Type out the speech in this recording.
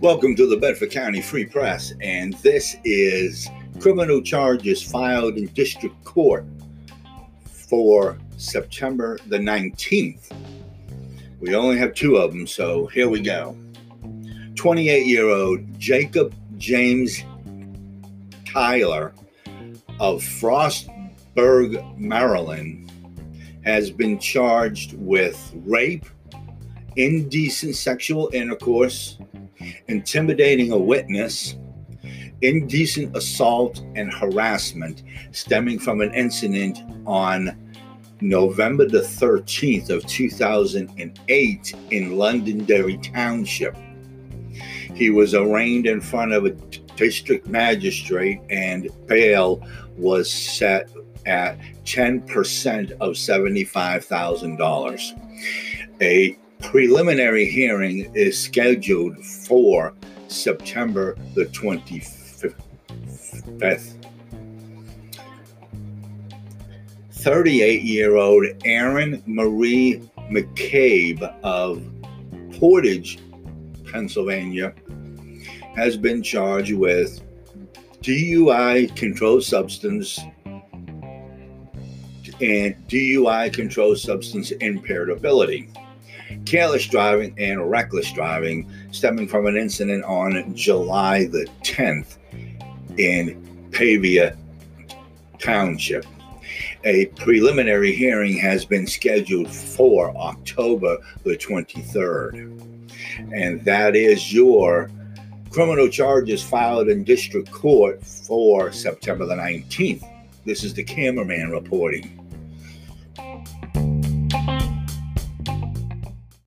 Welcome to the Bedford County Free Press, and this is criminal charges filed in district court for September the 19th. We only have two of them, so here we go. 28 year old Jacob James Tyler of Frostburg, Maryland, has been charged with rape, indecent sexual intercourse, intimidating a witness, indecent assault, and harassment stemming from an incident on November the 13th of 2008 in Londonderry Township. He was arraigned in front of a district magistrate and bail was set at 10% of $75,000. A preliminary hearing is scheduled for September the 25th. 38 year old Aaron Marie McCabe of Portage, Pennsylvania, has been charged with DUI controlled substance and DUI controlled substance impaired ability careless driving and reckless driving stemming from an incident on July the 10th in Pavia Township. A preliminary hearing has been scheduled for October the 23rd. And that is your criminal charges filed in district court for September the 19th. This is the cameraman reporting.